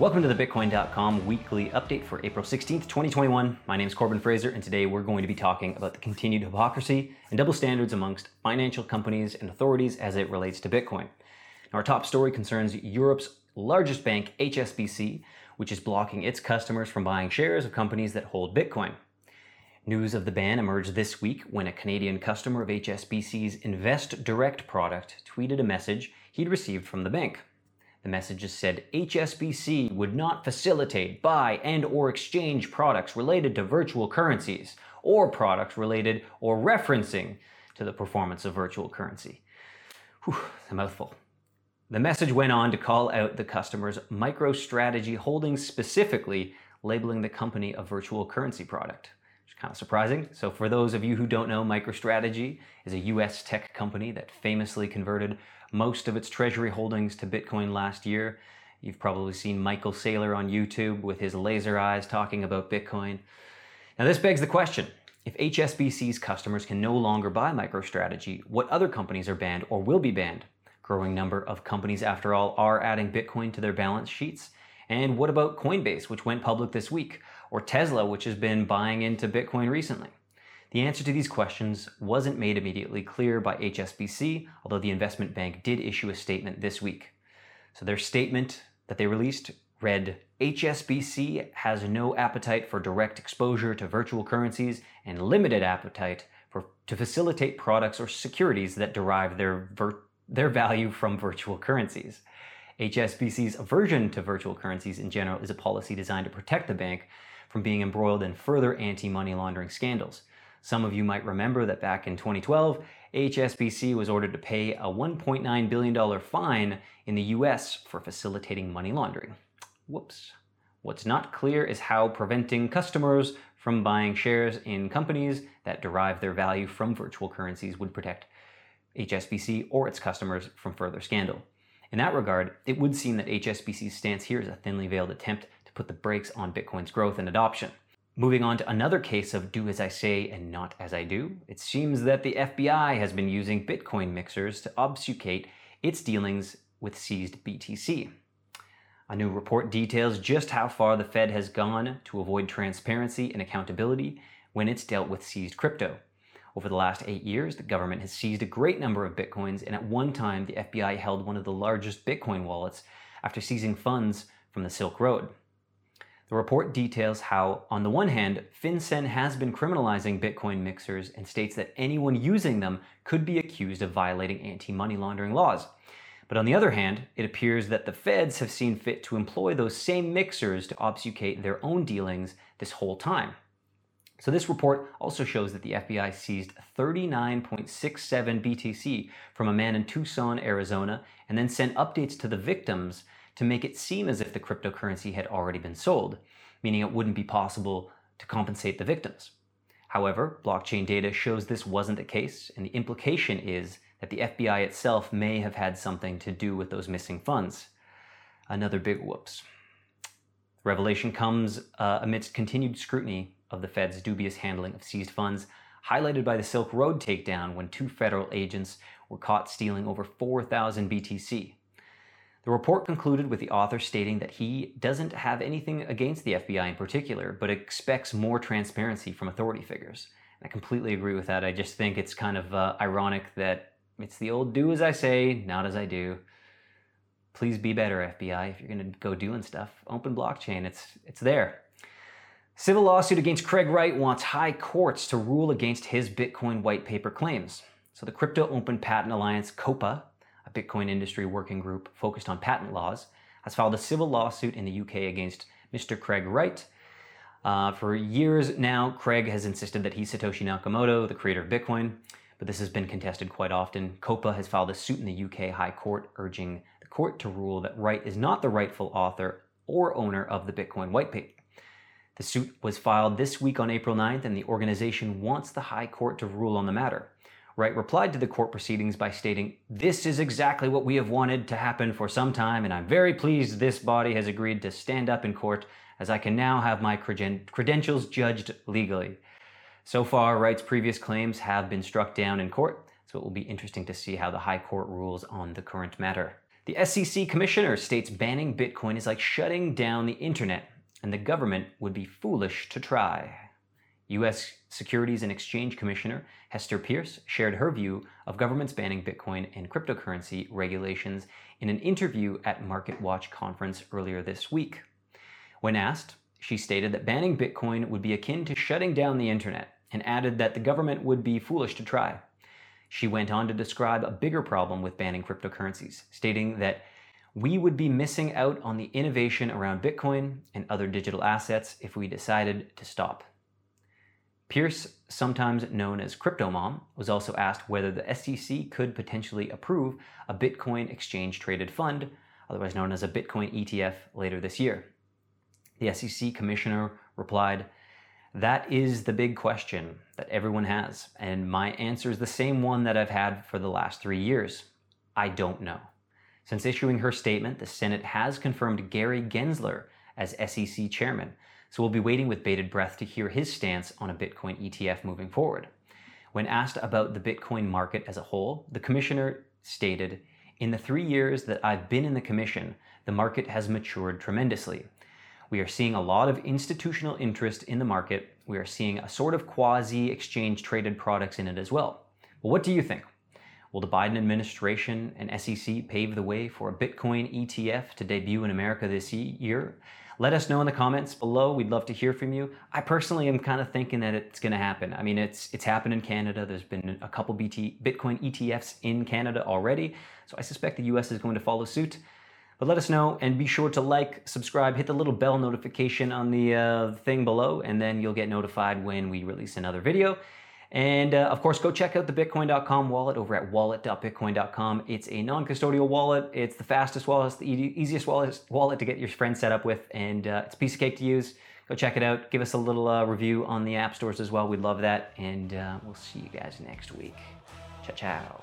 Welcome to the Bitcoin.com weekly update for April 16th, 2021. My name is Corbin Fraser, and today we're going to be talking about the continued hypocrisy and double standards amongst financial companies and authorities as it relates to Bitcoin. Our top story concerns Europe's largest bank, HSBC, which is blocking its customers from buying shares of companies that hold Bitcoin. News of the ban emerged this week when a Canadian customer of HSBC's Invest Direct product tweeted a message he'd received from the bank. The messages said HSBC would not facilitate, buy, and or exchange products related to virtual currencies or products related or referencing to the performance of virtual currency. Whew, a mouthful. The message went on to call out the customer's MicroStrategy holdings specifically, labeling the company a virtual currency product. Kind of surprising. So, for those of you who don't know, MicroStrategy is a US tech company that famously converted most of its treasury holdings to Bitcoin last year. You've probably seen Michael Saylor on YouTube with his laser eyes talking about Bitcoin. Now, this begs the question if HSBC's customers can no longer buy MicroStrategy, what other companies are banned or will be banned? Growing number of companies, after all, are adding Bitcoin to their balance sheets. And what about Coinbase, which went public this week, or Tesla, which has been buying into Bitcoin recently? The answer to these questions wasn't made immediately clear by HSBC, although the investment bank did issue a statement this week. So their statement that they released read HSBC has no appetite for direct exposure to virtual currencies and limited appetite for, to facilitate products or securities that derive their, their value from virtual currencies. HSBC's aversion to virtual currencies in general is a policy designed to protect the bank from being embroiled in further anti money laundering scandals. Some of you might remember that back in 2012, HSBC was ordered to pay a $1.9 billion fine in the US for facilitating money laundering. Whoops. What's not clear is how preventing customers from buying shares in companies that derive their value from virtual currencies would protect HSBC or its customers from further scandal. In that regard, it would seem that HSBC's stance here is a thinly veiled attempt to put the brakes on Bitcoin's growth and adoption. Moving on to another case of do as I say and not as I do, it seems that the FBI has been using Bitcoin mixers to obfuscate its dealings with seized BTC. A new report details just how far the Fed has gone to avoid transparency and accountability when it's dealt with seized crypto. Over the last eight years, the government has seized a great number of Bitcoins, and at one time, the FBI held one of the largest Bitcoin wallets after seizing funds from the Silk Road. The report details how, on the one hand, FinCEN has been criminalizing Bitcoin mixers and states that anyone using them could be accused of violating anti money laundering laws. But on the other hand, it appears that the feds have seen fit to employ those same mixers to obfuscate their own dealings this whole time. So, this report also shows that the FBI seized 39.67 BTC from a man in Tucson, Arizona, and then sent updates to the victims to make it seem as if the cryptocurrency had already been sold, meaning it wouldn't be possible to compensate the victims. However, blockchain data shows this wasn't the case, and the implication is that the FBI itself may have had something to do with those missing funds. Another big whoops. revelation comes uh, amidst continued scrutiny of the Fed's dubious handling of seized funds, highlighted by the Silk Road takedown when two federal agents were caught stealing over 4,000 BTC. The report concluded with the author stating that he doesn't have anything against the FBI in particular, but expects more transparency from authority figures. And I completely agree with that. I just think it's kind of uh, ironic that it's the old do as I say, not as I do. Please be better, FBI, if you're going to go doing stuff. Open blockchain, it's, it's there. Civil lawsuit against Craig Wright wants high courts to rule against his Bitcoin white paper claims. So the Crypto Open Patent Alliance, COPA, a Bitcoin industry working group focused on patent laws, has filed a civil lawsuit in the UK against Mr. Craig Wright. Uh, for years now, Craig has insisted that he's Satoshi Nakamoto, the creator of Bitcoin, but this has been contested quite often. COPA has filed a suit in the UK High Court urging the court to rule that Wright is not the rightful author or owner of the Bitcoin white paper. The suit was filed this week on April 9th, and the organization wants the High Court to rule on the matter. Wright replied to the court proceedings by stating, This is exactly what we have wanted to happen for some time, and I'm very pleased this body has agreed to stand up in court as I can now have my credentials judged legally. So far, Wright's previous claims have been struck down in court, so it will be interesting to see how the High Court rules on the current matter. The SEC commissioner states banning Bitcoin is like shutting down the internet, and the government would be foolish to try. U.S. Securities and Exchange Commissioner Hester Peirce shared her view of governments banning Bitcoin and cryptocurrency regulations in an interview at MarketWatch conference earlier this week. When asked, she stated that banning Bitcoin would be akin to shutting down the internet and added that the government would be foolish to try. She went on to describe a bigger problem with banning cryptocurrencies, stating that we would be missing out on the innovation around Bitcoin and other digital assets if we decided to stop. Peirce, sometimes known as Crypto Mom, was also asked whether the SEC could potentially approve a Bitcoin exchange traded fund, otherwise known as a Bitcoin ETF, later this year. The SEC commissioner replied, That is the big question that everyone has, and my answer is the same one that I've had for the last three years. I don't know. Since issuing her statement, the Senate has confirmed Gary Gensler as SEC chairman, so we'll be waiting with bated breath to hear his stance on a Bitcoin ETF moving forward. When asked about the Bitcoin market as a whole, the commissioner stated, In the three years that I've been in the commission, the market has matured tremendously. We are seeing a lot of institutional interest in the market. We are seeing a sort of quasi exchange traded products in it as well. Well, what do you think? Will the Biden administration and SEC pave the way for a Bitcoin ETF to debut in America this year? Let us know in the comments below. We'd love to hear from you. I personally am kind of thinking that it's going to happen. I mean, it's it's happened in Canada. There's been a couple BT, Bitcoin ETFs in Canada already, so I suspect the US is going to follow suit. But let us know and be sure to like, subscribe, hit the little bell notification on the uh, thing below, and then you'll get notified when we release another video. And uh, of course, go check out the Bitcoin.com wallet over at wallet.bitcoin.com. It's a non custodial wallet. It's the fastest wallet, the easiest wallet, wallet to get your friends set up with, and uh, it's a piece of cake to use. Go check it out. Give us a little uh, review on the app stores as well. We'd love that. And uh, we'll see you guys next week. Ciao, ciao.